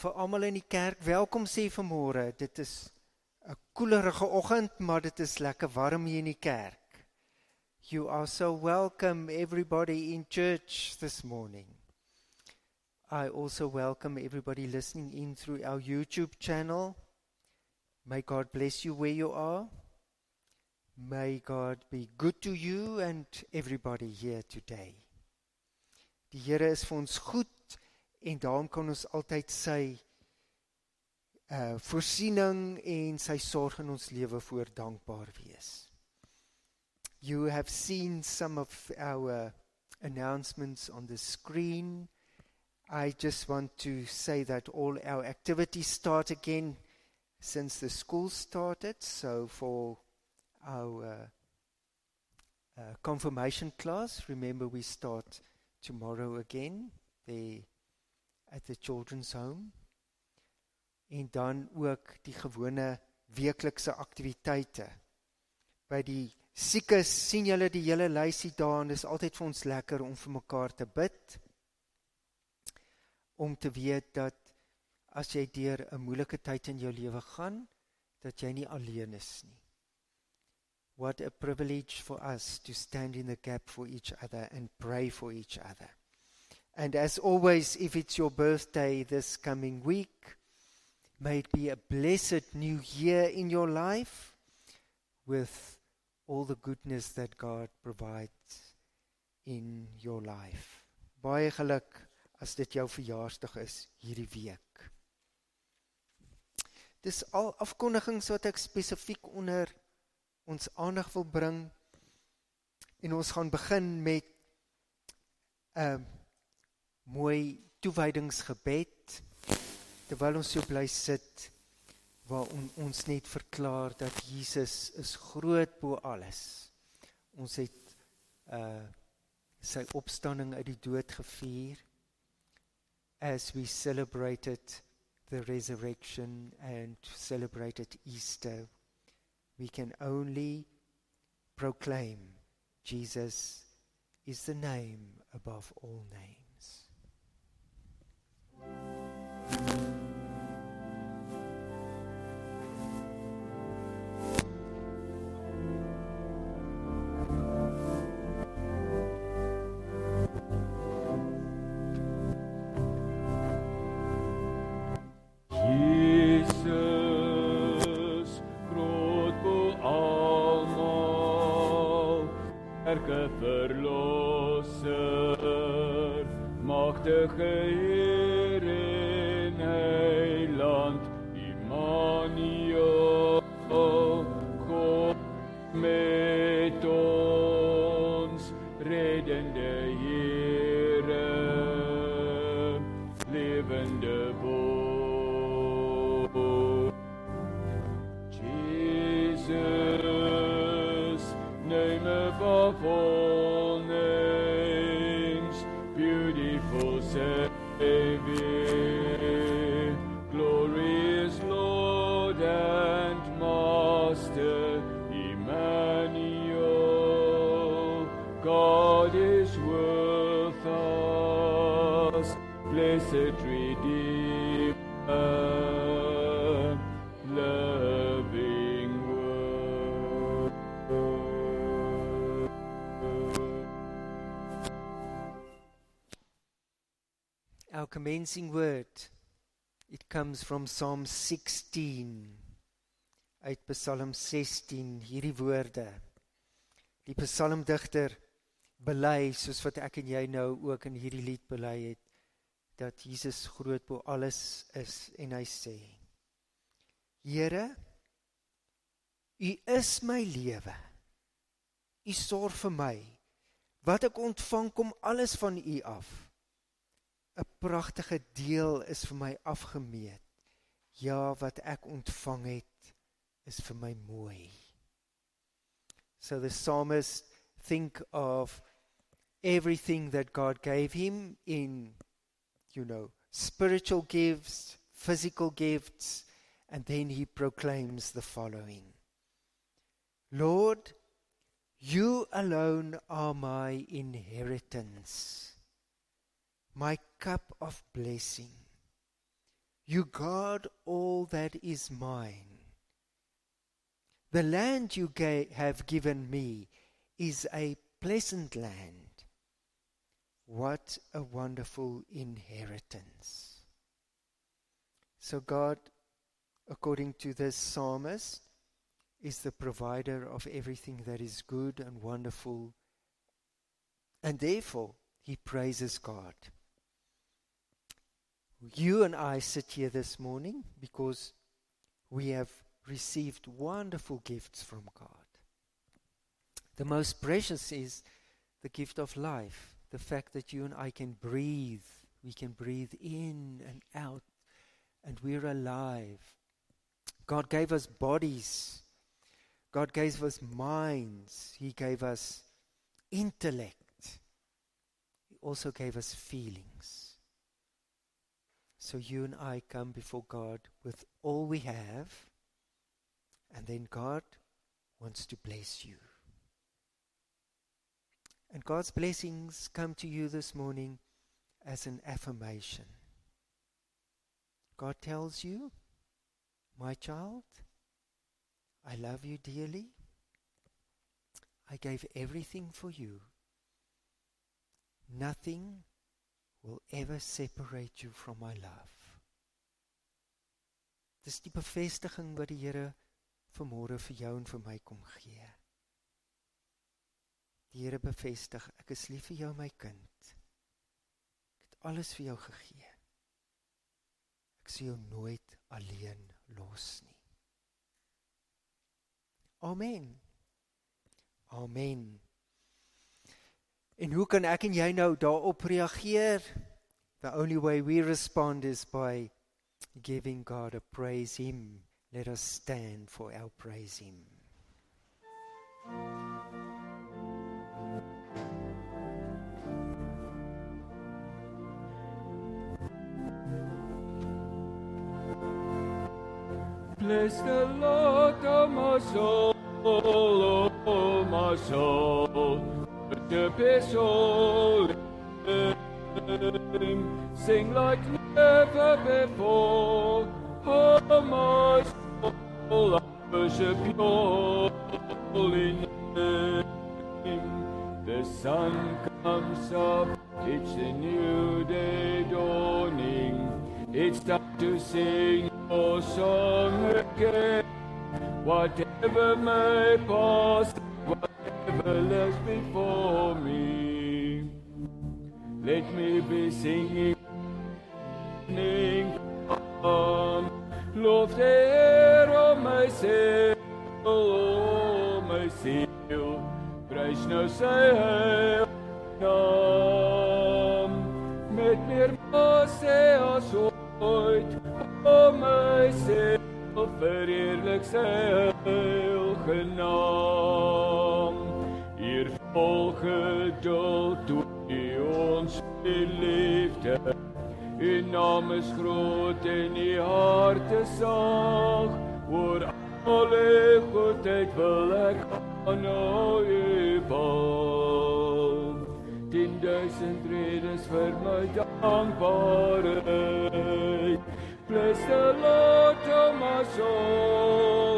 vir almal in die kerk welkom sê vanmôre. Dit is 'n koelerige oggend, maar dit is lekker warm hier in die kerk. You are so welcome everybody in church this morning. I also welcome everybody listening in through our YouTube channel. May God bless you where you are. May God be good to you and everybody here today. Die Here is vir ons goed en daarom kan ons altyd sy uh voorsiening en sy sorg in ons lewe voor dankbaar wees. You have seen some of our announcements on the screen. I just want to say that all our activities start again since the school started. So for our uh, uh, confirmation class, remember we start tomorrow again. The at the children's home en dan ook die gewone weeklikse aktiwiteite. By die siekes sien julle die hele lysie daar en dis altyd vir ons lekker om vir mekaar te bid om te weet dat as jy deur 'n moeilike tyd in jou lewe gaan, dat jy nie alleen is nie. What a privilege for us to stand in the gap for each other and pray for each other. And as always, if it's your birthday this coming week, may it be a blessed new year in your life with all the goodness that God provides in your life. Baie geluk as dit jou verjaarsdag is hierdie week. Dis al afkondigings wat ek spesifiek onder ons aandag wil bring en ons gaan begin met 'n uh, mooi toewydingsgebed terwyl ons so bly sit waar on, ons net verklaar dat Jesus is groot bo alles. Ons het uh sy opstanding uit die dood gevier as we celebrated the resurrection and celebrated Easter. We can only proclaim Jesus is the name above all names. Verlosser commencing word. It comes from Psalm 16 uit Psalm 16 hierdie woorde. Die psalmdigter bely soos wat ek en jy nou ook in hierdie lied bely het dat Jesus groot bo alles is en hy sê Here U is my lewe. U sorg vir my. Wat ek ontvang kom alles van U af 'n pragtige deel is vir my afgemeet. Ja, wat ek ontvang het is vir my mooi. So the psalmist think of everything that God gave him in you know, spiritual gifts, physical gifts, and then he proclaims the following. Lord, you alone are my inheritance my cup of blessing. You guard all that is mine. The land you ga- have given me is a pleasant land. What a wonderful inheritance. So, God, according to this psalmist, is the provider of everything that is good and wonderful. And therefore, he praises God. You and I sit here this morning because we have received wonderful gifts from God. The most precious is the gift of life, the fact that you and I can breathe. We can breathe in and out, and we're alive. God gave us bodies. God gave us minds. He gave us intellect. He also gave us feelings. So you and I come before God with all we have, and then God wants to bless you. And God's blessings come to you this morning as an affirmation. God tells you, My child, I love you dearly. I gave everything for you. Nothing will ever separate you from my love. Dis die bevestiging wat die Here vanmôre vir jou en vir my kom gee. Die Here bevestig, ek is lief vir jou my kind. Ek het alles vir jou gegee. Ek sien jou nooit alleen los nie. Amen. Amen. En hoe kan ek en jy nou daarop reageer? The only way we respond is by giving God a praise him. Let us stand for our praise him. Bless the Lord, oh my soul, oh my soul. Worship euh, His. Sing like never before. Oh my soul, I worship Your holy name. The sun comes up, it's a new day dawning. It's time to sing your song again. Whatever may pass, lies before me. Let me be singing, singing de Heer, o my siel, o my. Prys nou sy heil naam. Met meer masse as ooit, o my siel, verheerlik sy heilige naam. Vol geduld toe U ons liefde. U naam is groot en U hart is sag. Oor alle goedheid wil ek aan U bal. Tienduisend redes vir my dankbaarheid. Bless the Lord, oh my soul,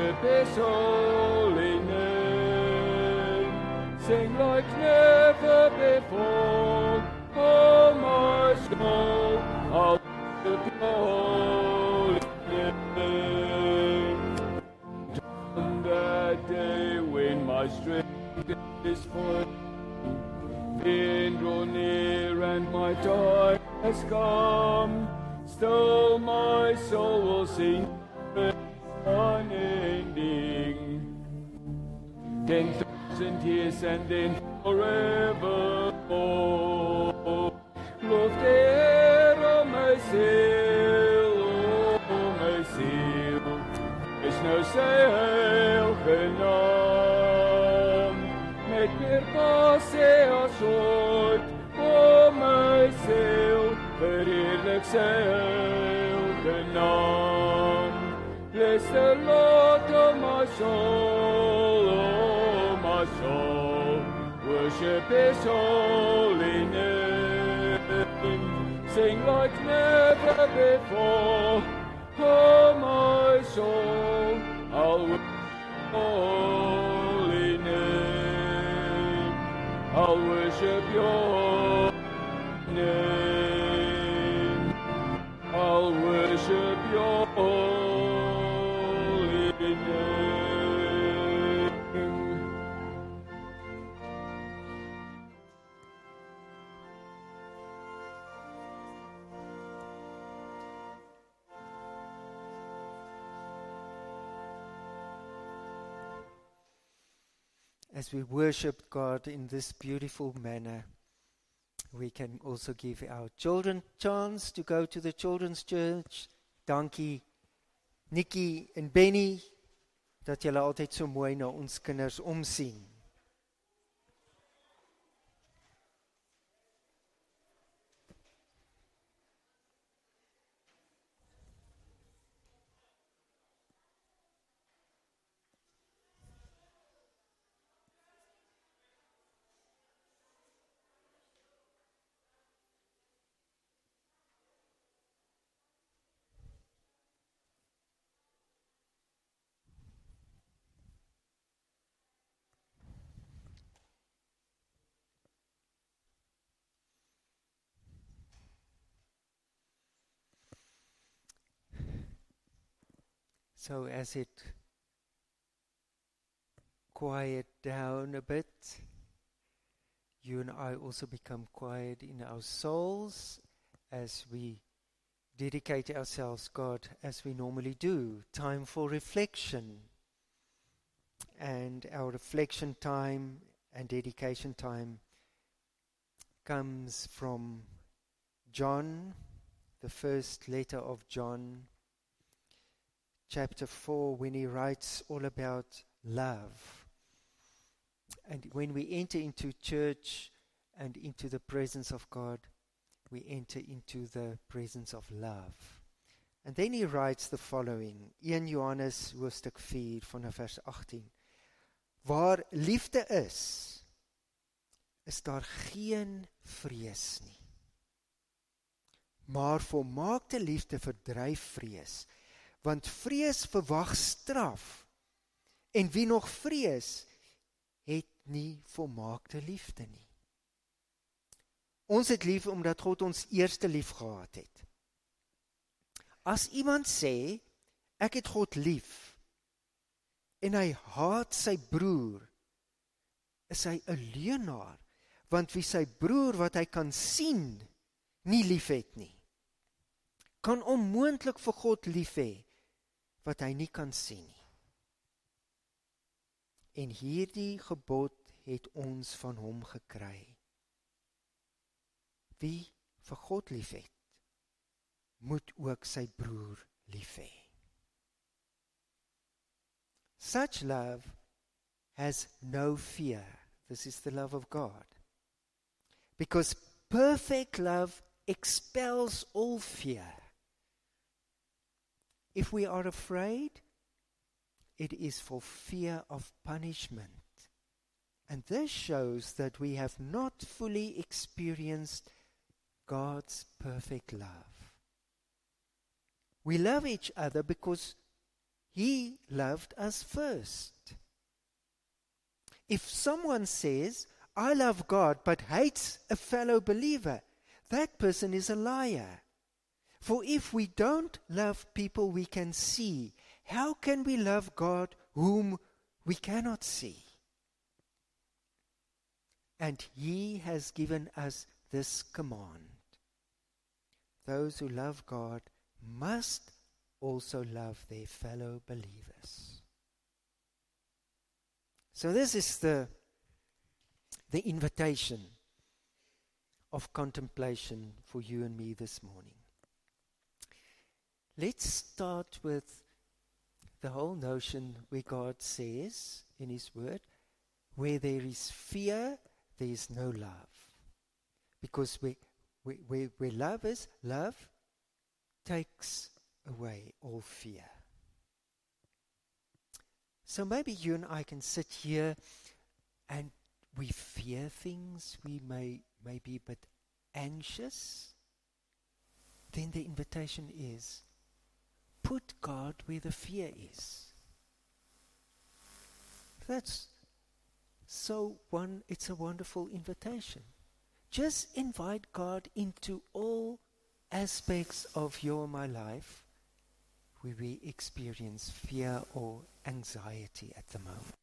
Worship His holy name. Sing like never before, oh my soul. I'll worship Your holy name. On that day when my strength is full. Then draw near and my time has come. Still my soul will sing unending. Ten thousand years and in forevermore. The air my soul, oh my soul. Is nou sy heilige naam. Met meer passe as ooit, o my siel, verheerlik sy heilige naam. Bless the Lord, O my soul, Soul, worship His holy name. Sing like never before. Oh, my soul, I'll worship holy name. I'll worship your name. I'll worship your We worship God in this beautiful manner, we can also give our children chance to go to the children's church. Dankie Nikki en Benny dat julle altyd so mooi na ons kinders omsien. So as it quiet down a bit, you and I also become quiet in our souls as we dedicate ourselves, God, as we normally do. Time for reflection. And our reflection time and dedication time comes from John, the first letter of John, chapter 4, when he writes all about love. And when we enter into church and into the presence of God, we enter into the presence of love. And then he writes the following, 1 Johannes hoofstuk 4 vanaf vers 18. Waar liefde is, is daar geen vrees nie. Maar volmaakte liefde verdryf vrees, want vrees verwag straf. En wie nog vrees, het nie volmaakte liefde nie. Ons het lief omdat God ons eerste lief gehad het. As iemand sê ek het God lief en hy haat sy broer, is hy 'n leienaar, want wie sy broer wat hy kan sien nie liefhet nie, kan onmoontlik vir God lief hê wat hy nie kan sien nie. En hierdie gebod het ons van hom gekry. Wie vir God liefhet, moet ook sy broer lief hê. Such love has no fear. This is the love of God. Because perfect love expels all fear. If we are afraid, it is for fear of punishment. And this shows that we have not fully experienced God's perfect love. We love each other because He loved us first. If someone says, I love God, but hates a fellow believer, that person is a liar. For if we don't love people we can see, how can we love God whom we cannot see? And He has given us this command those who love God must also love their fellow believers. So, this is the, the invitation of contemplation for you and me this morning. Let's start with the whole notion where God says in His Word, where there is fear, there is no love. Because where, where, where, love is, love takes away all fear. So maybe you and I can sit here and we fear things, we may, may be a bit anxious then the invitation is put God where the fear is. That's so one it's a wonderful invitation. Just invite God into all aspects of your my life where we experience fear or anxiety at the moment.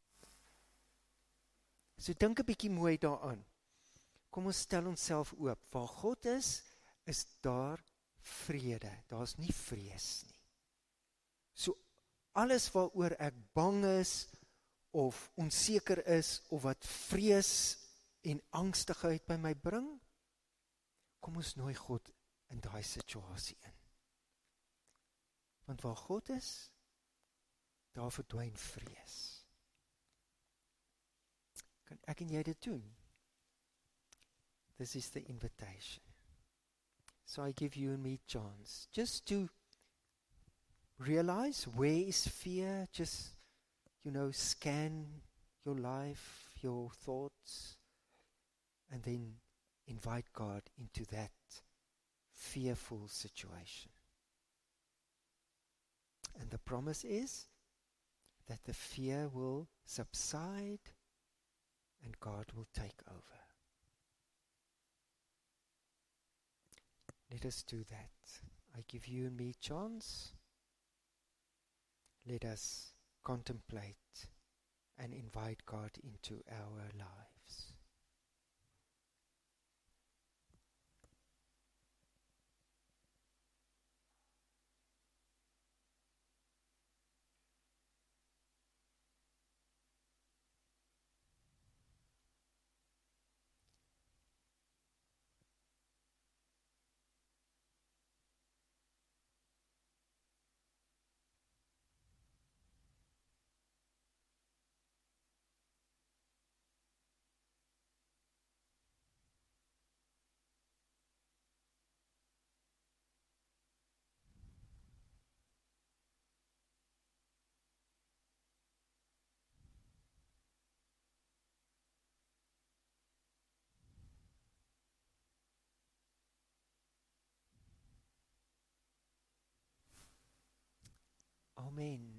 So dink 'n bietjie mooi daaraan. Kom ons stel onsself oop. Waar God is, is daar vrede. Daar's nie vrees nie. So alles waaroor ek bang is of onseker is of wat vrees en angstigheid by my bring, kom ons nooi God in daai situasie in. Want waar God is, daar verdwyn vrees. Kan ek en jy dit doen? This is the invitation. So I give you and me chance just to realize where is fear, just, you know, scan your life, your thoughts, and then invite God into that fearful situation. And the promise is that the fear will subside and God will take over. Let us do that. I give you and me chance. Let us contemplate and invite God into our lives. Amen.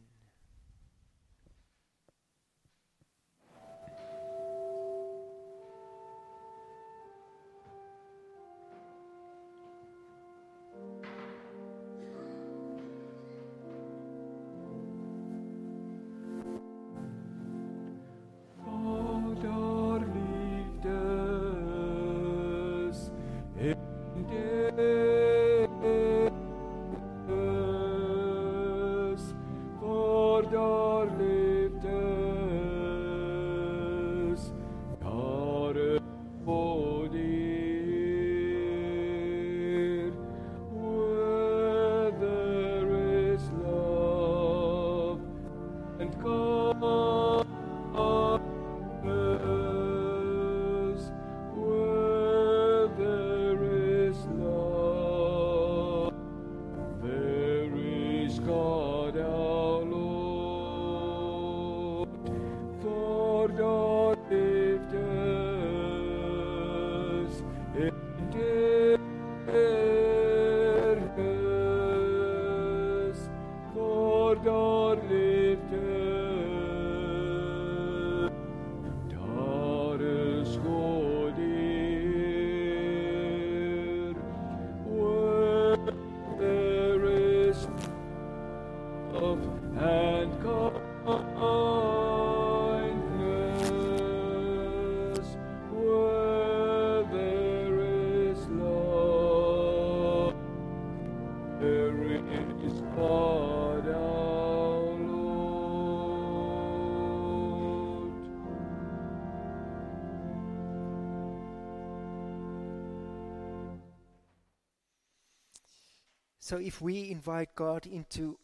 So if we invite God into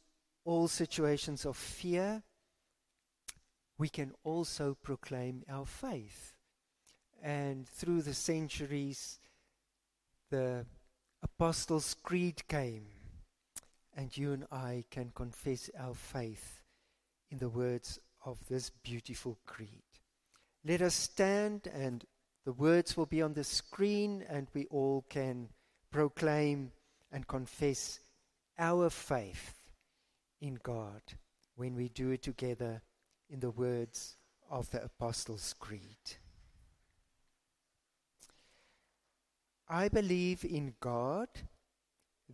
all situations of fear, we can also proclaim our faith. And through the centuries, the Apostles' Creed came, and you and I can confess our faith in the words of this beautiful creed. Let us stand, and the words will be on the screen, and we all can proclaim and confess our faith in God when we do it together in the words of the Apostles' Creed. I believe in God,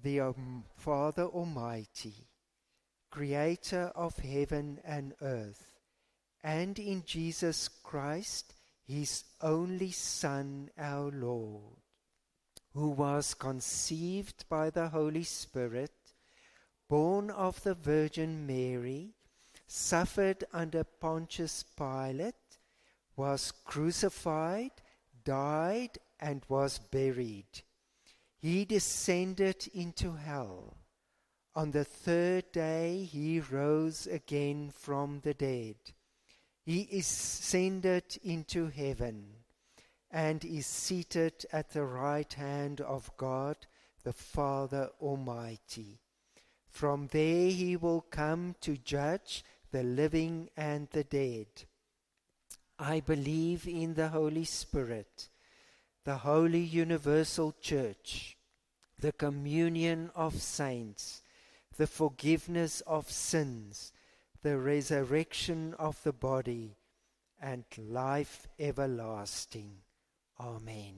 the Father Almighty, creator of heaven and earth, and in Jesus Christ, his only Son, our Lord, who was conceived by the Holy Spirit, born of the Virgin Mary, suffered under Pontius Pilate, was crucified, died, and was buried. He descended into hell. On the third day he rose again from the dead. He ascended into heaven and is seated at the right hand of God the Father Almighty. From there he will come to judge the living and the dead. I believe in the Holy Spirit the holy universal church, the communion of saints, the forgiveness of sins, the resurrection of the body, and life everlasting. Amen.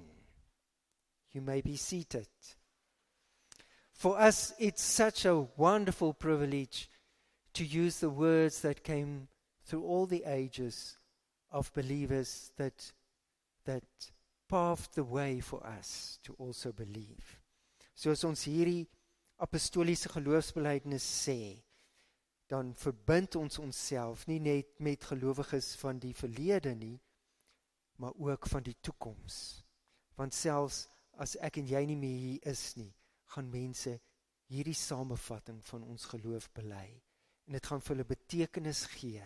You may be seated. For us, it's such a wonderful privilege to use the words that came through all the ages of believers that, that paved the way for us to also believe. So as ons hierdie apostoliese geloofsbelydenis sê, dan verbind ons onsself nie net met gelowiges van die verlede nie, maar ook van die toekoms. Want selfs as ek en jy nie meer hier is nie, gaan mense hierdie samevatting van ons geloof bely en dit gaan vir hulle betekenis gee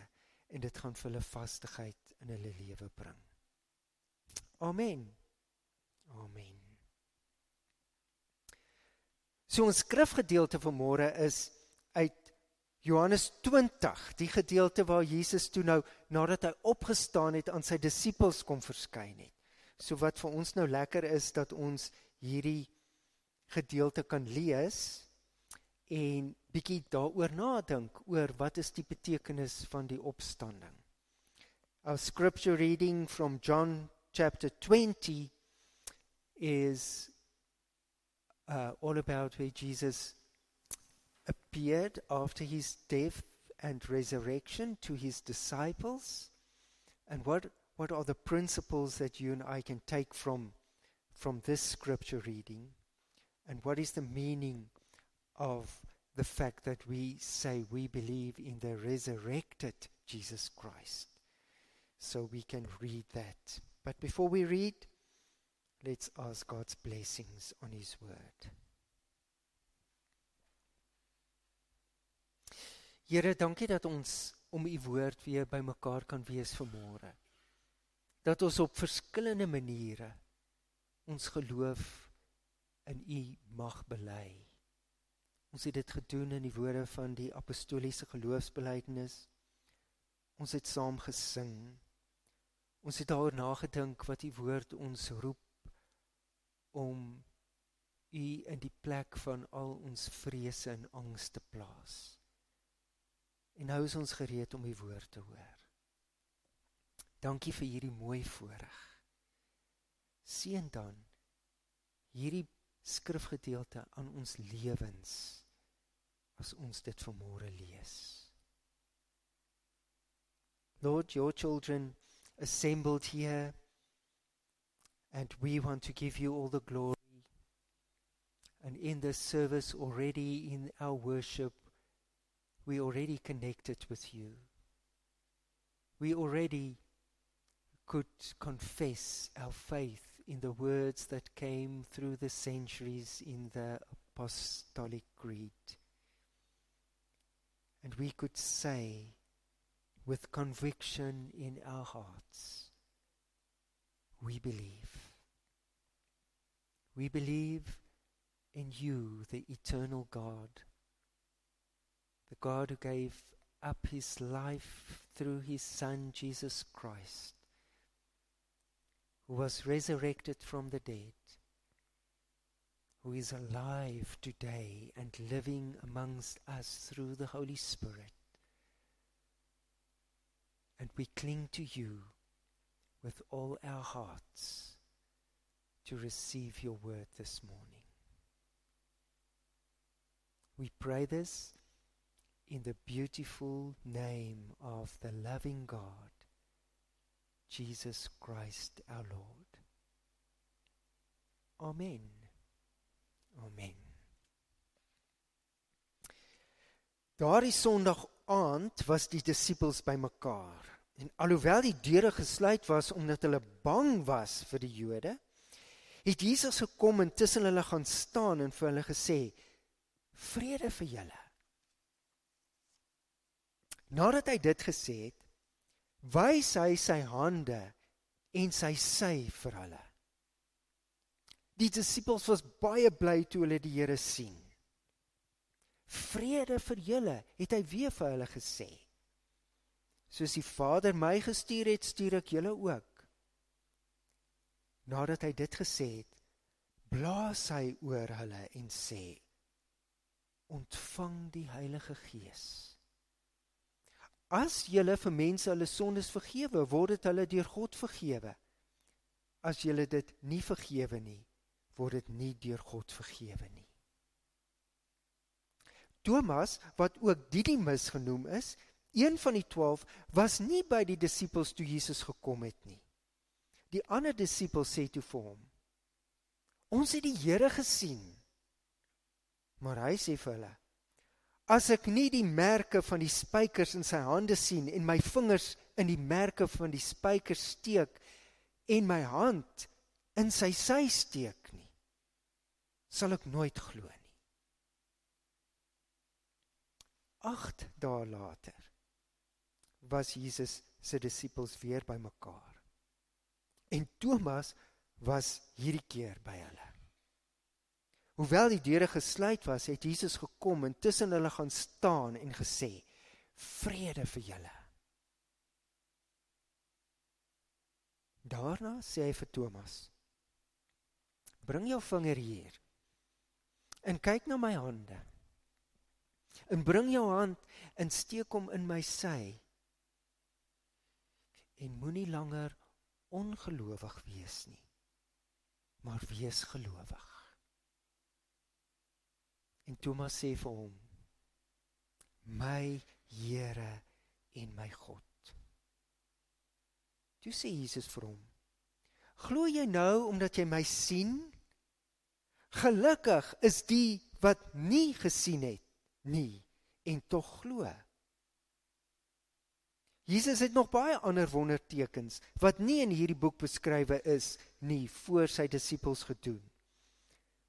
en dit gaan vir hulle vastigheid in hulle lewe bring. Amen. Amen. So ons skrifgedeelte van môre is Johannes 20, die gedeelte waar Jesus toe nou nadat hy opgestaan het aan sy disippels kom verskyn het. So wat vir ons nou lekker is dat ons hierdie gedeelte kan lees en bietjie daaroor nadink oor wat is die betekenis van die opstanding. Our scripture reading from John chapter 20 is uh, all about where Jesus appeared after his death and resurrection to his disciples. And what what are the principles that you and I can take from from this scripture reading? And what is the meaning of the fact that we say we believe in the resurrected Jesus Christ? So we can read that. But before we read, let's ask God's blessings on His word. Here, dankie dat ons om U woord weer bymekaar kan wees vanmôre. Dat ons op verskillende maniere ons geloof in U mag bely. Ons het dit gedoen in die woorde van die apostoliese geloofsbelijdenis. Ons het saam gesing. Ons het daaroor nagedink wat die woord ons roep om u in die plek van al ons vrese en angs te plaas. En nou is ons gereed om u woord te hoor. Dankie vir hierdie mooi voorreg. Seën dan hierdie skrifgedeelte aan ons lewens as ons dit vanmôre lees. Lord, your children assembled here, and we want to give you all the glory. And in this service, already in our worship, we already connected with you. We already could confess our faith in the words that came through the centuries in the Apostolic Creed. And we could say, with conviction in our hearts. We believe. We believe in you, the eternal God, the God who gave up his life through his Son, Jesus Christ, who was resurrected from the dead, who is alive today and living amongst us through the Holy Spirit. And we cling to you with all our hearts to receive your word this morning. We pray this in the beautiful name of the loving God, Jesus Christ our Lord. Amen. Amen. Daardie Sondag aand was die disippels bymekaar. En alhoewel die deure gesluit was omdat hulle bang was vir die Jode, het Jesus gekom en tussen hulle gaan staan en vir hulle gesê: "Vrede vir julle." Nadat hy dit gesê het, wys hy sy hande en sy sy vir hulle. Die disippels was baie bly toe hulle die Here sien. Vrede vir julle, het hy weer vir hulle gesê. Soos die Vader my gestuur het, stuur ek julle ook. Nadat hy dit gesê het, blaas hy oor hulle en sê: Ontvang die Heilige Gees. As julle vir mense hulle sondes vergewe, word dit hulle deur God vergewe. As julle dit nie vergewe nie, word dit nie deur God vergewe nie. Thomas, wat ook Didimus genoem is, een van die 12, was nie by die disippels toe Jesus gekom het nie. Die ander disipels sê toe vir hom: "Ons het die Here gesien." Maar hy sê vir hulle: "As ek nie die merke van die spykers in sy hande sien en my vingers in die merke van die spykers steek en my hand in sy sy steek nie, sal ek nooit glo nie. 8 dae later was Jesus se disippels weer bymekaar. En Thomas was hierdie keer by hulle. Hoewel die deure gesluit was, het Jesus gekom en tussen hulle gaan staan en gesê: "Vrede vir julle." Daarna sê hy vir Thomas: "Bring jou vinger hier en kyk na my hande. En bring jou hand en steek hom in my sy. En moenie langer ongelowig wees nie, maar wees gelowig. En Thomas sê vir hom: My Here en my God. Toe sê Jesus vir hom: Glo jy nou omdat jy my sien? Gelukkig is die wat nie gesien het nie en tog glo. Jesus het nog baie ander wondertekens wat nie in hierdie boek beskrywe is nie voor sy disippels gedoen.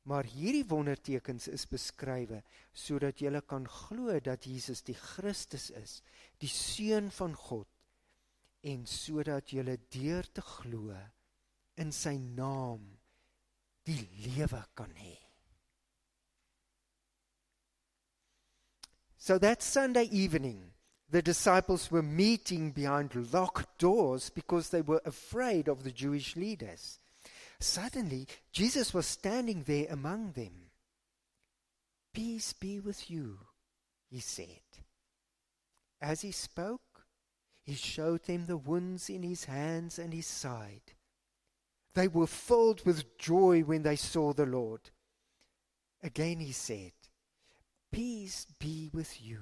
Maar hierdie wondertekens is beskrywe sodat jy kan glo dat Jesus die Christus is, die seun van God en sodat jy deur te glo in sy naam die lewe kan hê. So that Sunday evening, the disciples were meeting behind locked doors because they were afraid of the Jewish leaders. Suddenly, Jesus was standing there among them. Peace be with you, he said. As he spoke, he showed them the wounds in his hands and his side. They were filled with joy when they saw the Lord. Again he said, Peace be with you.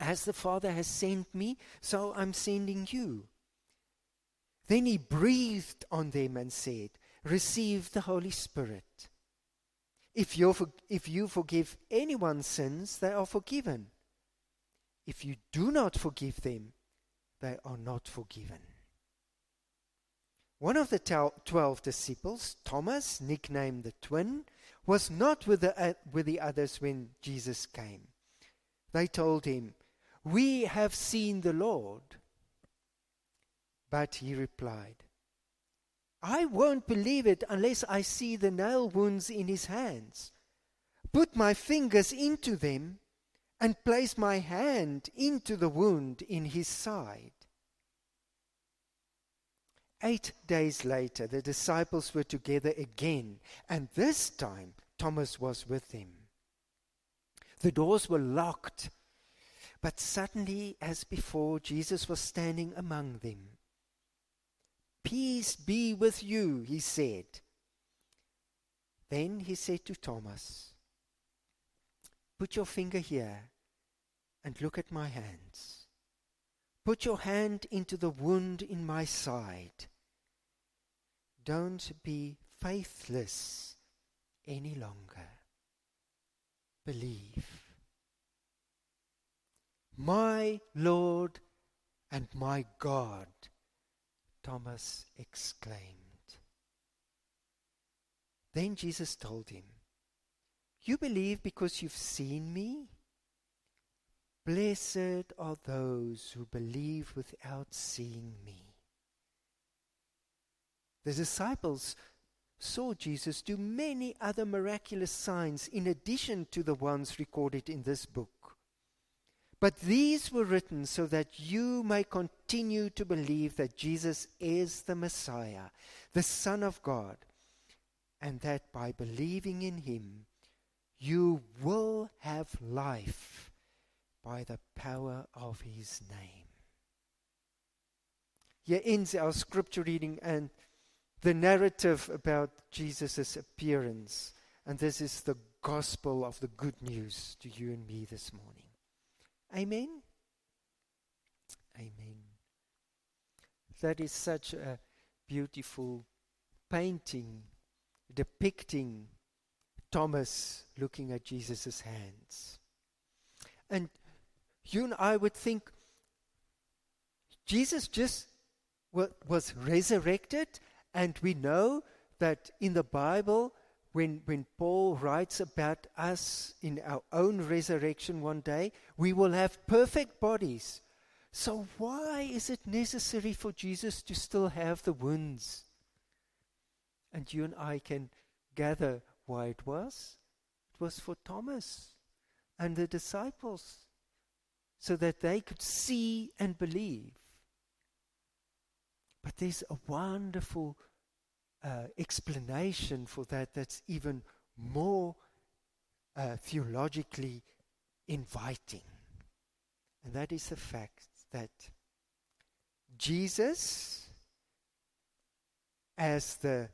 As the Father has sent me, so I'm sending you. Then he breathed on them and said, Receive the Holy Spirit. If, you if you forgive anyone's sins, they are forgiven. If you do not forgive them, they are not forgiven. One of the twelve disciples, Thomas, nicknamed the twin, was not with the, uh, with the others when Jesus came. They told him, We have seen the Lord. But he replied, I won't believe it unless I see the nail wounds in his hands, put my fingers into them, and place my hand into the wound in his side. Eight days later, the disciples were together again, and this time Thomas was with them. The doors were locked, but suddenly, as before, Jesus was standing among them. Peace be with you, he said. Then he said to Thomas, Put your finger here and look at my hands. Put your hand into the wound in my side. Don't be faithless any longer. Believe. My Lord and my God, Thomas exclaimed. Then Jesus told him, You believe because you've seen me? Blessed are those who believe without seeing me. The disciples saw Jesus do many other miraculous signs in addition to the ones recorded in this book. But these were written so that you may continue to believe that Jesus is the Messiah, the Son of God, and that by believing in him, you will have life by the power of his name. Here ends our scripture reading and the narrative about Jesus' appearance. And this is the gospel of the good news to you and me this morning. Amen. Amen. That is such a beautiful painting depicting Thomas looking at Jesus' hands. And you and I would think Jesus just was resurrected and we know that in the Bible, when, when Paul writes about us in our own resurrection one day, we will have perfect bodies. So, why is it necessary for Jesus to still have the wounds? And you and I can gather why it was. It was for Thomas and the disciples, so that they could see and believe. But there's a wonderful uh, explanation for that that's even more uh, theologically inviting. And that is the fact that Jesus, as the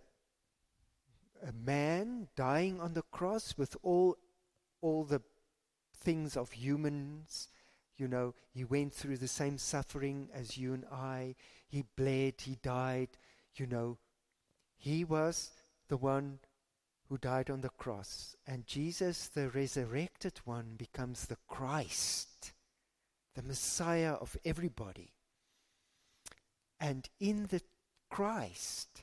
a man dying on the cross with all, all the things of humans, you know, he went through the same suffering as you and I. He bled, he died, you know. He was the one who died on the cross. And Jesus, the resurrected one, becomes the Christ, the Messiah of everybody. And in the Christ,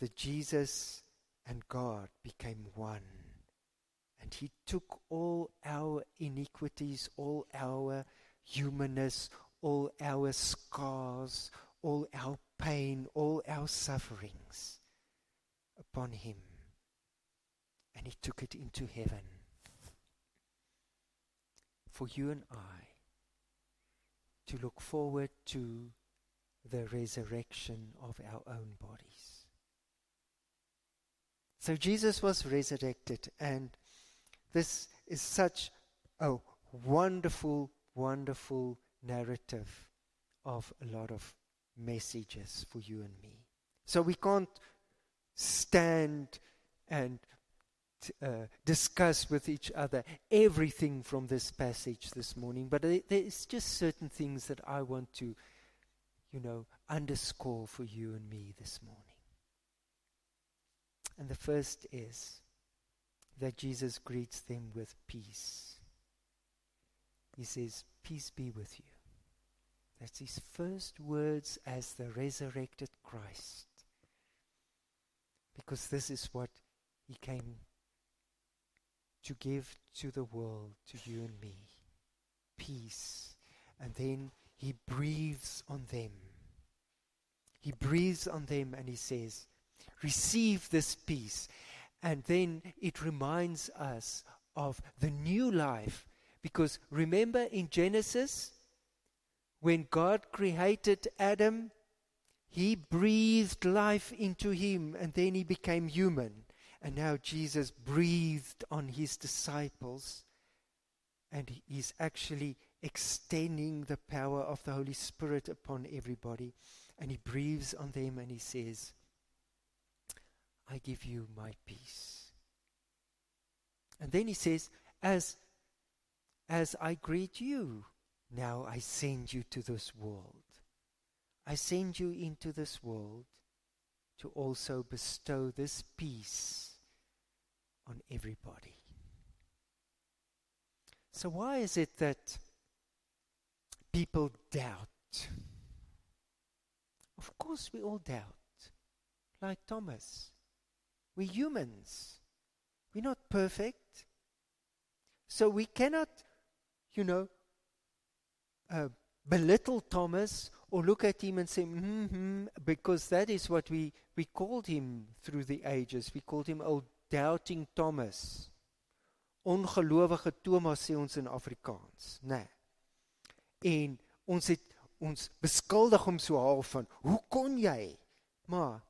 the Jesus and God became one. And he took all our iniquities, all our humanness, all our scars, all our pain, all our sufferings upon him. And he took it into heaven. For you and I to look forward to the resurrection of our own bodies. So Jesus was resurrected, and this is such a wonderful, wonderful narrative of a lot of messages for you and me. So we can't stand and uh, discuss with each other everything from this passage this morning, but there's just certain things that I want to, you know, underscore for you and me this morning. And the first is that Jesus greets them with peace. He says, Peace be with you. That's his first words as the resurrected Christ. Because this is what he came to give to the world, to you and me peace. And then he breathes on them. He breathes on them and he says, Receive this peace. And then it reminds us of the new life. Because remember in Genesis, when God created Adam, He breathed life into him and then he became human. And now Jesus breathed on his disciples and he's actually extending the power of the Holy Spirit upon everybody. And he breathes on them and he says, I give you my peace. And then he says, As, as I greet you, now I send you to this world. I send you into this world to also bestow this peace on everybody. So, why is it that people doubt? Of course, we all doubt, like Thomas. We're humans, we're not perfect. So, we cannot, you know, uh, belittle Thomas or look at him and say, mm-hmm, because that is what we, we called him through the ages. We called him old doubting Thomas. Ongelowige Thomas sê ons in Afrikaans, né? Nee. En ons het ons beskuldig hom so half van, hoe kon jy? Maar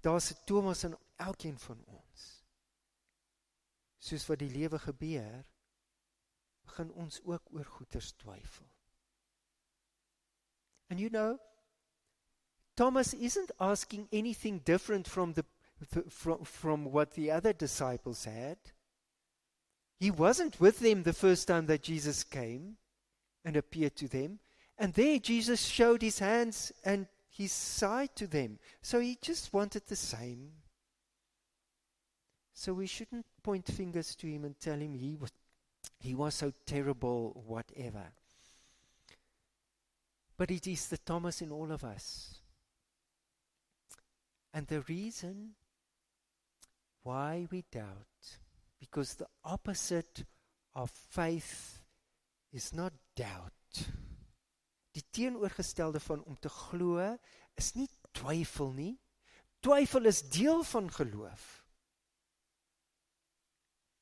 daar's 'n Thomas in elkeen van ons. Soos wat die lewe gebeur, begin ons ook oor goeters twyfel. And you know, Thomas isn't asking anything different from, the, from, from what the other disciples had. He wasn't with them the first time that Jesus came and appeared to them. And there Jesus showed his hands and his side to them. So he just wanted the same. So we shouldn't point fingers to him and tell him he was, he was so terrible, whatever. But it is the Thomas in all of us. And the reason why we doubt, because the opposite of faith is not doubt. Die teenoorgestelde van om te glo is nie twyfel nie. Twyfel is deel van geloof.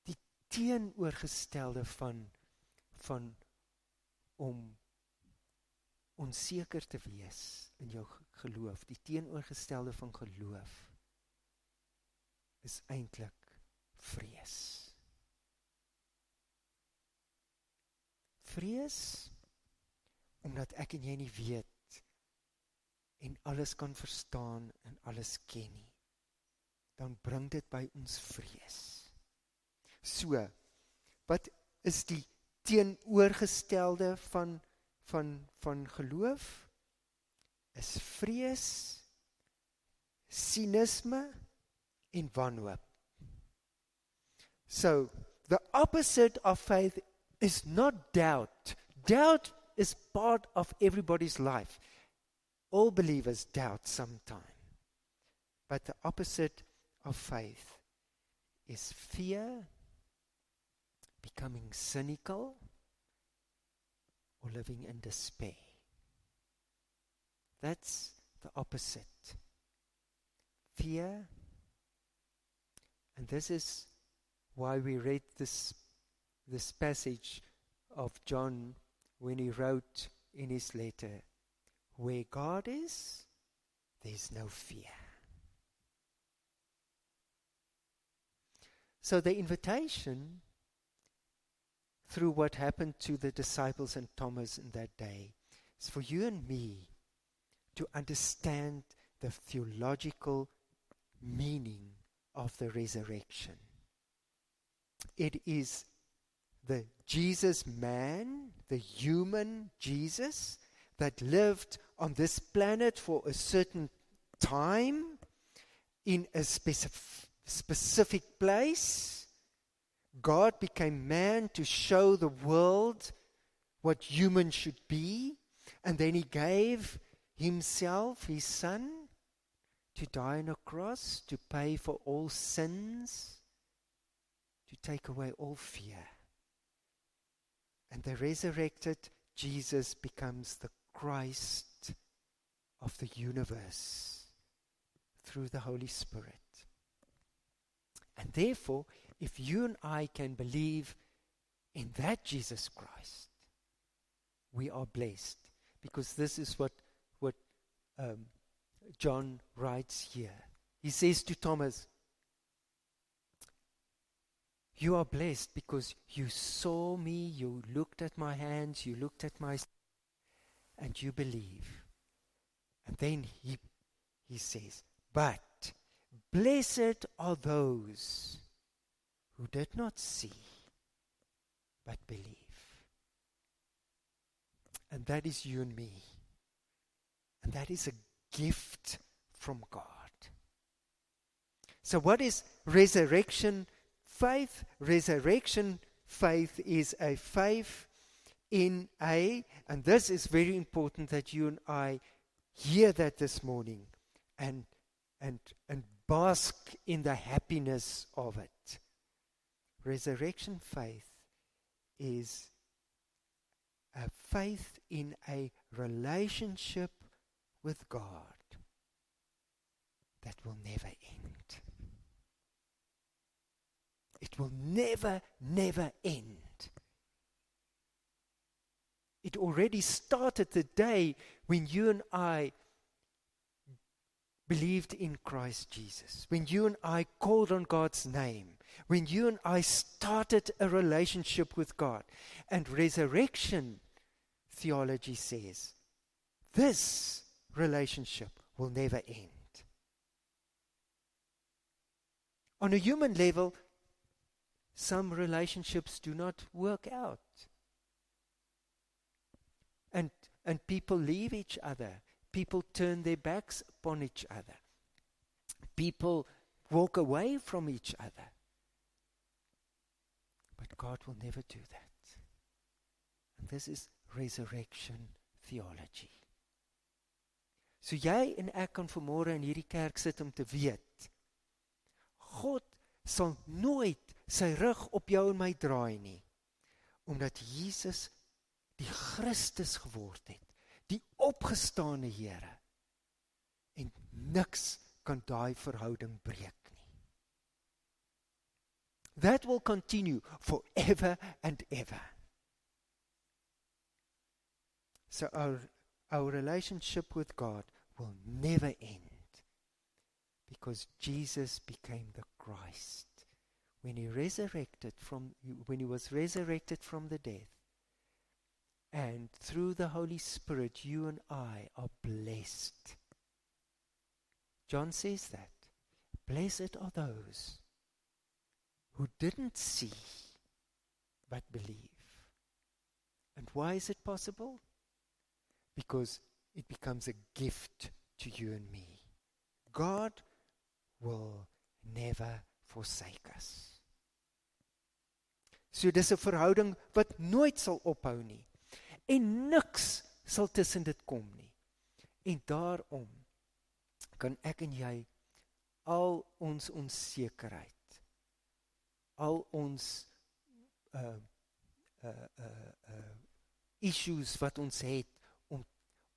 Die teenoorgestelde van van om onseker te wees in jou geloof, die teenoorgestelde van geloof is eintlik vrees. Vrees omdat ek en jy nie weet en alles kan verstaan en alles ken nie. Dan bring dit by ons vrees. So, wat is die teenoorgestelde van van van geloof is vrees, sinisme en wanhoop. So, the opposite of faith is not doubt. Doubt is part of everybody's life. All believers doubt sometime. But the opposite of faith is fear, becoming cynical, or living in despair. That's the opposite. Fear. And this is why we read this, this passage of John when he wrote in his letter Where God is, there's no fear. So the invitation through what happened to the disciples and Thomas in that day is for you and me to understand the theological meaning of the resurrection. It is the Jesus man, the human Jesus, that lived on this planet for a certain time in a specific, specific place God became man to show the world what humans should be. And then he gave himself, his son, to die on a cross, to pay for all sins, to take away all fear. And the resurrected Jesus becomes the Christ of the universe through the Holy Spirit. And therefore, if you and I can believe in that Jesus Christ, we are blessed because this is what, what um, John writes here. He says to Thomas, You are blessed because you saw me, you looked at my hands, you looked at my and you believe. And then he, he says, But blessed are those who did not see, but believe. And that is you and me. And that is a gift from God. So, what is resurrection faith? Resurrection faith is a faith in a, and this is very important that you and I hear that this morning and, and, and bask in the happiness of it. Resurrection faith is a faith in a relationship with God that will never end. It will never, never end. It already started the day when you and I believed in Christ Jesus, when you and I called on God's name, when you and I started a relationship with God. And resurrection theology says this relationship will never end. On a human level, some relationships do not work out. And, and people leave each other. People turn their backs upon each other. People walk away from each other. But God will never do that. And this is resurrection theology. So jy en ek kan vanmôre in hierdie kerk sit om te weet God sal nooit sy rug op jou en my draai nie omdat Jesus die Christus geword het, die opgestane Here. En niks kan daai verhouding breek. That will continue forever and ever. So our our relationship with God will never end because Jesus became the Christ when he resurrected from when he was resurrected from the death and through the Holy Spirit, you and I are blessed. John says that. Blessed are those who didn't see but believe. And why is it possible? Because it becomes a gift to you and me. God will never forsake us. So dis 'n verhouding wat nooit sal ophou nie en niks sal tussen dit kom nie. En daarom kan ek en jy al ons onsekerheid al ons uh uh uh uh issues wat ons het om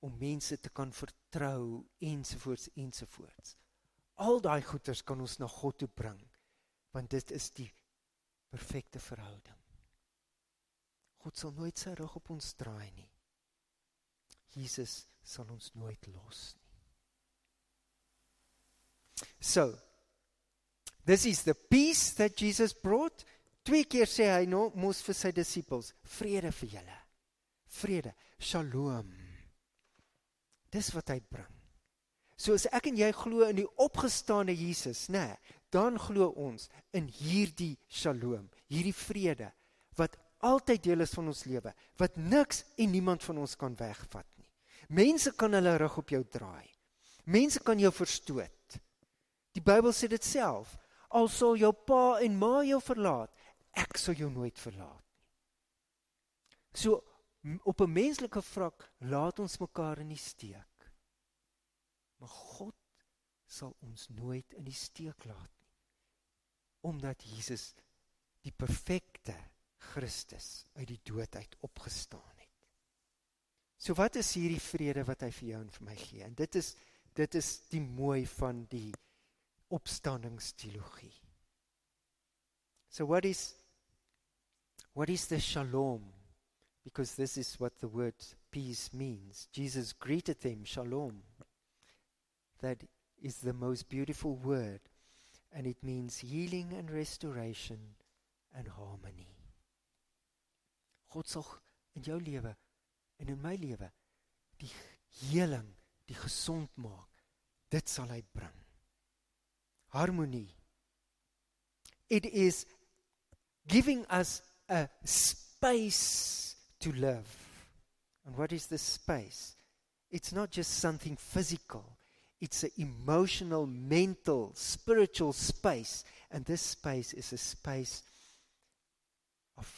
om mense te kan vertrou ensovoorts ensovoorts. Al daai goeders kan ons na God toe bring want dit is die perfekte verhouding. God sal nooit sy rug op ons draai nie. Jesus sal ons nooit los nie. So, this is the peace that Jesus brought. Twee keer sê hy nou mos vir sy disippels, vrede vir julle. Vrede, shalom. Dis wat hy bring. So as ek en jy glo in die opgestane Jesus, nê, nee, dan glo ons in hierdie shalom, hierdie vrede wat altyd deel is van ons lewe wat niks en niemand van ons kan wegvat nie. Mense kan hulle rug op jou draai. Mense kan jou verstoot. Die Bybel sê dit self. Al sal jou pa en ma jou verlaat, ek sal jou nooit verlaat nie. So op 'n menslike vlak laat ons mekaar in die steek. Maar God sal ons nooit in die steek laat nie. Omdat Jesus die perfekte Christus uit die dood uit opgestaan het. So wat is hierdie vrede wat hy vir jou en vir my gee? En dit is dit is die mooi van die opstandingsteologie. So what is what is the shalom? Because this is what the word peace means. Jesus greeted them shalom. that is the most beautiful word, and it means healing and restoration and harmony. God sal in jou lewe en in my lewe die heling, die gesond maak. Dit sal hy bring. Harmonie. It is giving us a space to live. And what is the space? It's not just something physical. It's an emotional, mental, spiritual space. And this space is a space of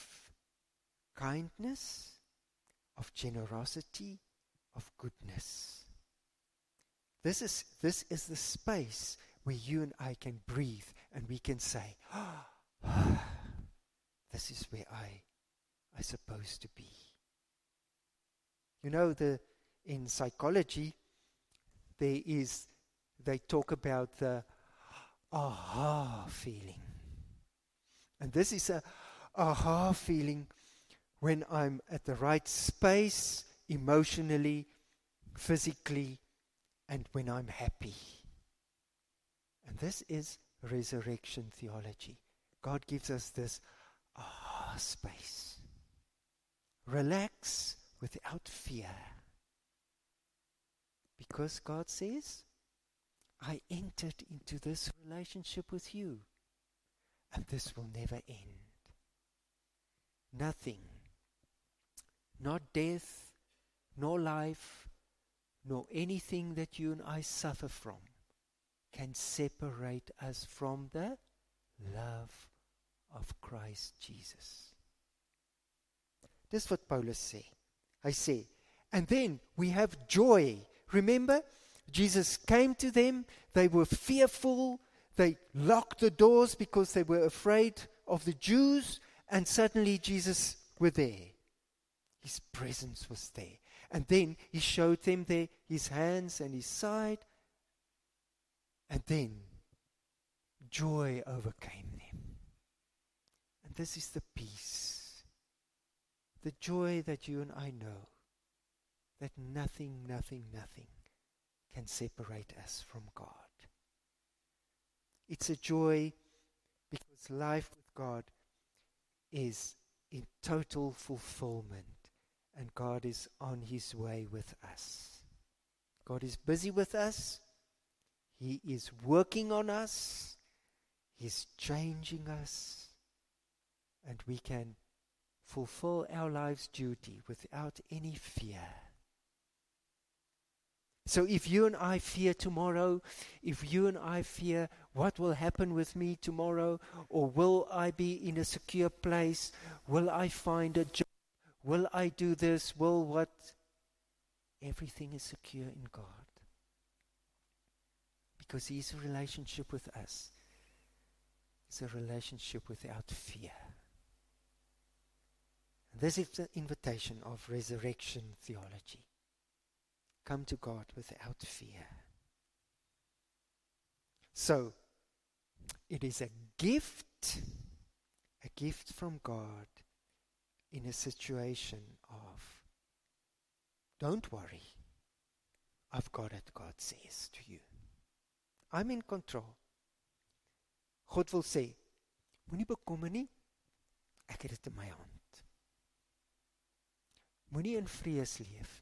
kindness, of generosity, of goodness. This is, this is the space where you and I can breathe and we can say, oh, this is where I I supposed to be. You know the in psychology there is they talk about the aha feeling. And this is a aha feeling when I'm at the right space emotionally, physically, and when I'm happy. And this is resurrection theology. God gives us this ah space. Relax without fear. Because God says, I entered into this relationship with you, and this will never end. Nothing, not death, nor life, nor anything that you and I suffer from, can separate us from the love of Christ Jesus. Dis wat Paulus sê. Hy sê, and then we have joy. Remember, Jesus came to them, they were fearful, they locked the doors because they were afraid of the Jews, and suddenly Jesus was there. His presence was there. And then he showed them there his hands and his side. And then joy overcame them. And this is the peace, the joy that you and I know that nothing, nothing, nothing can separate us from God. It's a joy because life with God is in total fulfillment and God is on his way with us. God is busy with us. He is working on us. He's changing us. And we can fulfill our life's duty without any fear. So if you and I fear tomorrow, if you and I fear what will happen with me tomorrow, or will I be in a secure place? Will I find a job? Will I do this? Will what? Everything is secure in God. Because His relationship with us is a relationship without fear. This is the invitation of resurrection theology. Come to God without fear. So, it is a gift, a gift from God in a situation of, don't worry, I've got it, God says to you. I'm in control. God wil sê, moenie bekommer nie. Ek het dit in my hand. Moenie in vrees leef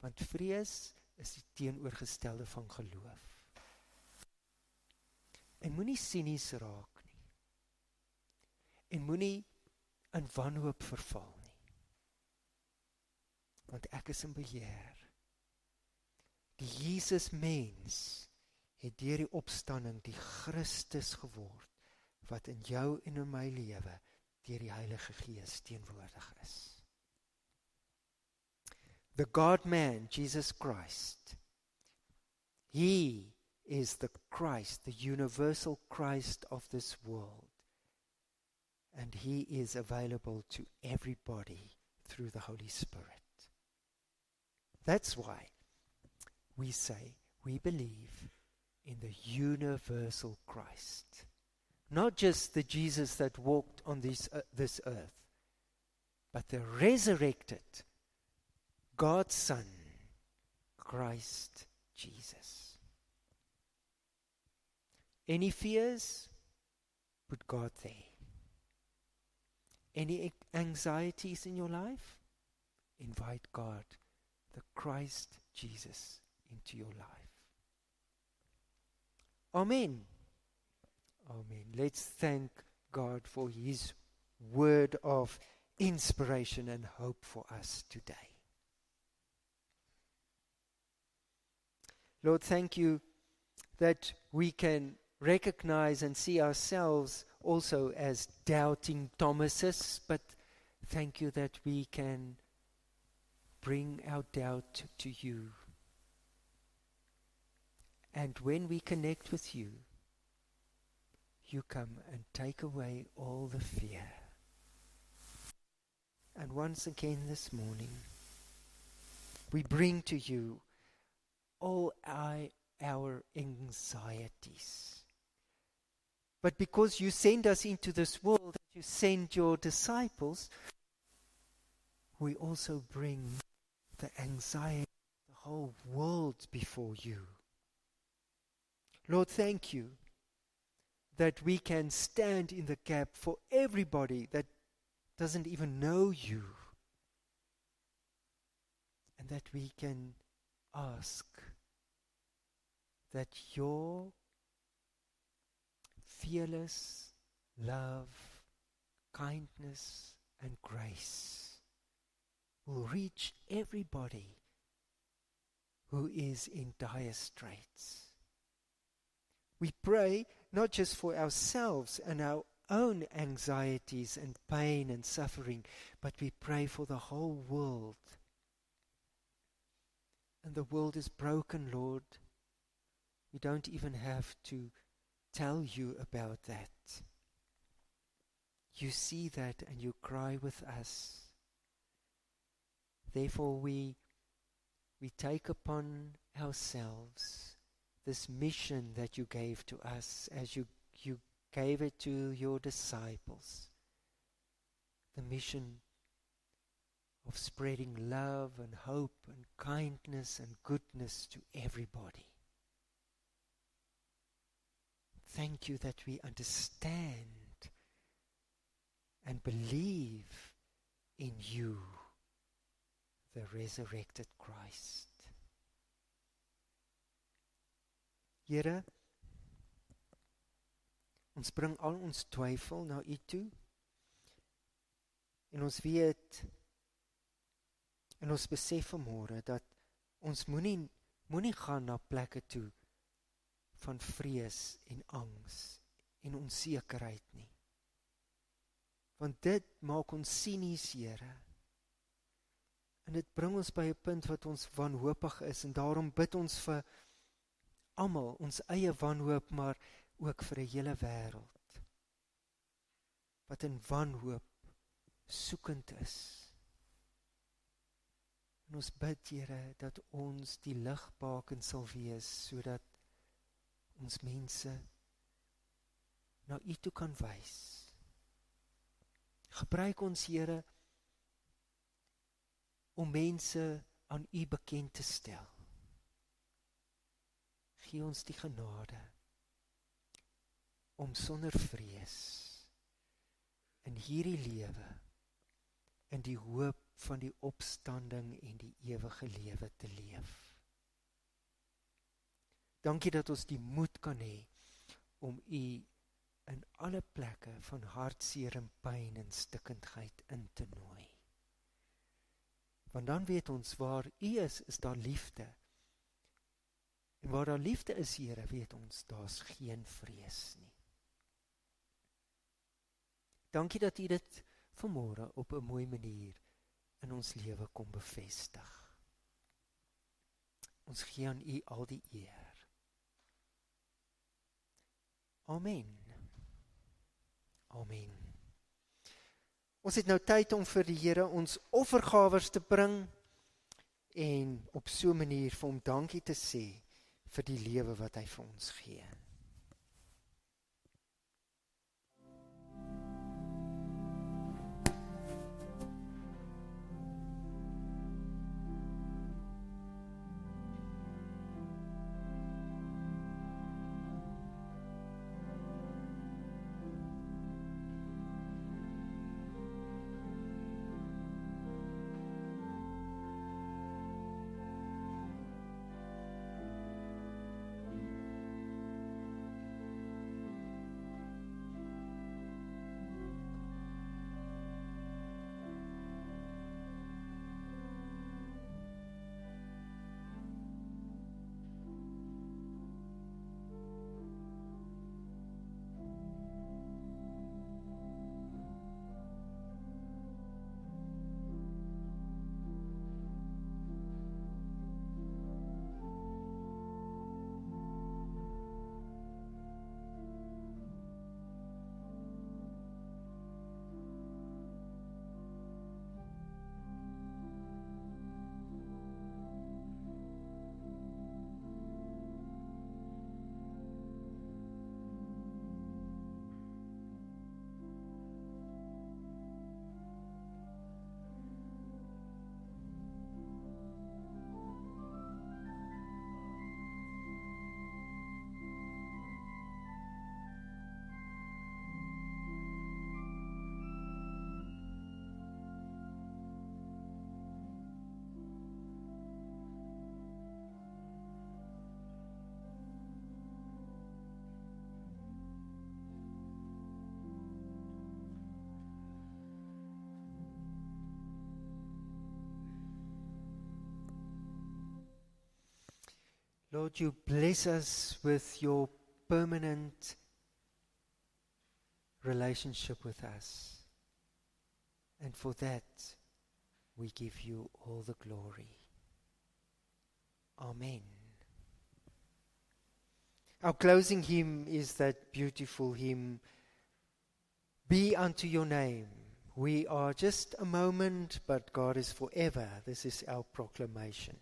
Want vrees is die teenoorgestelde van geloof. En moenie sinies raak nie. En moenie in wanhoop verval nie. Want ek is in beheer. Jesus mens het deur die opstanding die Christus geword wat in jou en in my lewe deur die Heilige Gees teenwoordig is the God man, Jesus Christ. He is the Christ, the universal Christ of this world. And he is available to everybody through the Holy Spirit. That's why we say we believe in the universal Christ. Not just the Jesus that walked on this, uh, this earth, but the resurrected God's Son, Christ Jesus. Any fears? Put God there. Any anxieties in your life? Invite God, the Christ Jesus, into your life. Amen. Amen. Let's thank God for His word of inspiration and hope for us today. Lord, thank you that we can recognize and see ourselves also as doubting Thomases, but thank you that we can bring our doubt to you. And when we connect with you, you come and take away all the fear. And once again this morning, we bring to you all our, our anxieties. But because you send us into this world, you send your disciples, we also bring the anxiety of the whole world before you. Lord, thank you that we can stand in the gap for everybody that doesn't even know you. And that we can ask that your fearless love, kindness, and grace will reach everybody who is in dire straits. We pray not just for ourselves and our own anxieties and pain and suffering, but we pray for the whole world. And the world is broken, Lord. We don't even have to tell you about that. You see that and you cry with us. Therefore, we, we take upon ourselves this mission that you gave to us as you, you gave it to your disciples. The mission of spreading love and hope and kindness and goodness to everybody. Thank you that we understand and believe in you, the resurrected Christ. Here, ons bring al ons twyfel na U toe. En ons weet en ons besef vanmôre dat ons moenie moenie gaan na plekke toe van vrees en angs en onsekerheid nie. Want dit maak ons sinies, Here. En dit bring ons by 'n punt wat ons wanhoopig is en daarom bid ons vir almal ons eie wanhoop maar ook vir 'n hele wêreld wat in wanhoop soekend is. En ons bid Here dat ons die ligbaken sal wees sodat ons mense na U toe kan wys. Gebruik ons Here om mense aan U bekend te stel gee ons die genade om sonder vrees in hierdie lewe in die hoop van die opstanding en die ewige lewe te leef. Dankie dat ons die moed kan hê om u in alle plekke van hartseer en pyn en stikkindheid in te nooi. Want dan weet ons waar u is, is daar liefde. En waar daar liefde is, Here, weet ons daar's geen vrees nie. Dankie dat U dit vanmôre op 'n mooi manier in ons lewe kom bevestig. Ons gee aan U al die eer. Amen. Amen. Ons het nou tyd om vir die Here ons offergawers te bring en op so 'n manier vir hom dankie te sê vir die lewe wat hy vir ons gee. Lord, you bless us with your permanent relationship with us. And for that, we give you all the glory. Amen. Our closing hymn is that beautiful hymn, Be unto your name. We are just a moment, but God is forever. This is our proclamation.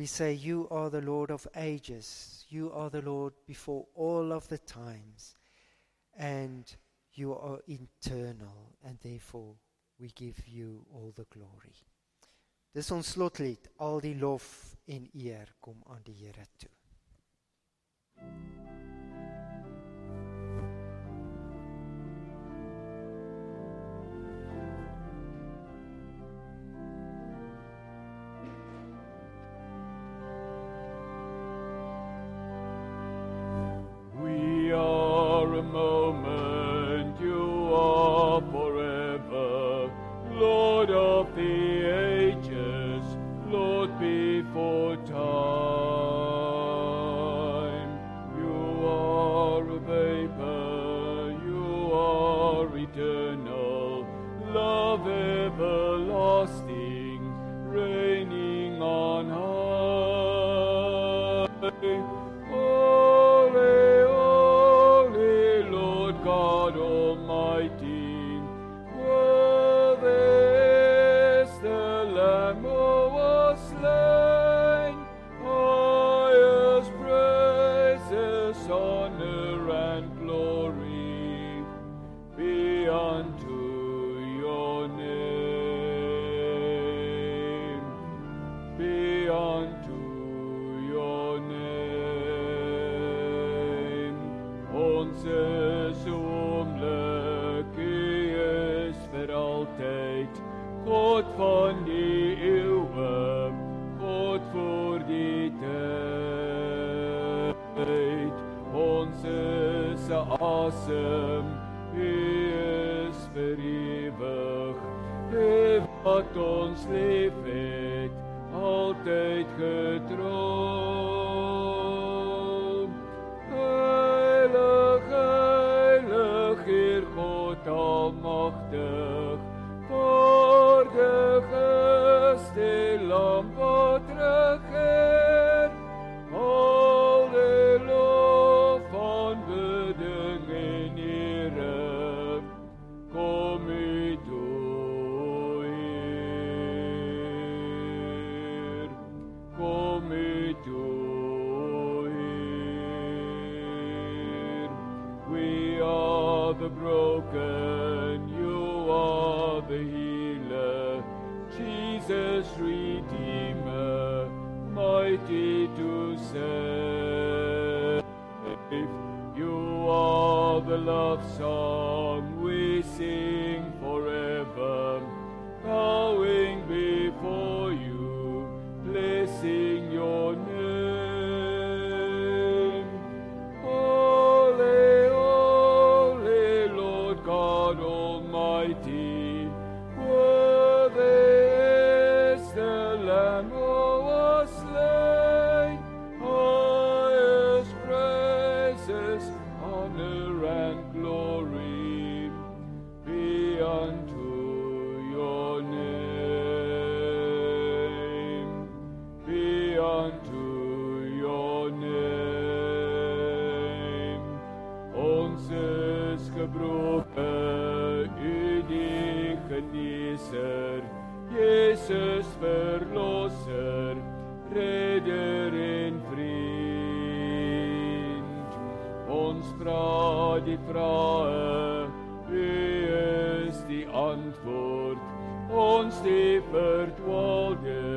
We say, You are the Lord of ages. You are the Lord before all of the times. And you are eternal. And therefore, we give you all the glory. Dis ons slotlied, al die lof en eer kom aan die Here toe. Altyd. God van die eeuwe, God voor die tyd. Ons is 'n asem, U is vir ewig. U wat ons lief het, altyd getrou. Heilig, heilig, Heer God almagtig, is die to save. You are the love song Jesus verlosser, redder en vriend. Ons vra die vrae, U is die antwoord. Ons die verdwaaldes,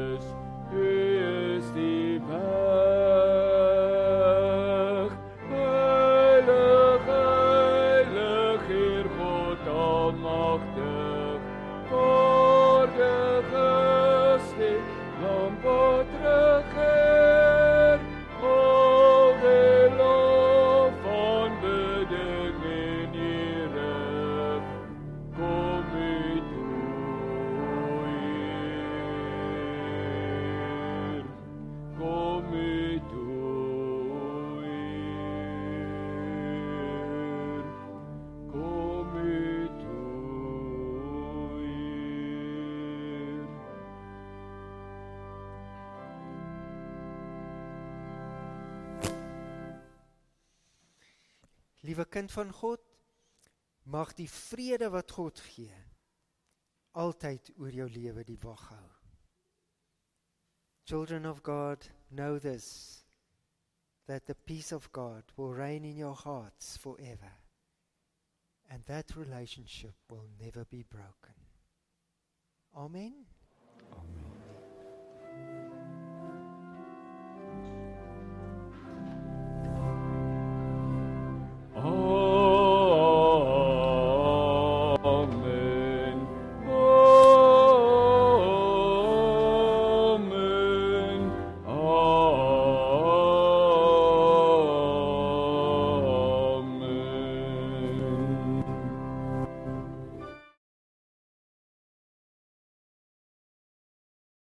kind van God, mag die vrede wat God gee altyd oor jou lewe die wag hou. Children of God, know this that the peace of God will reign in your hearts forever. And that relationship will never be broken. Amen.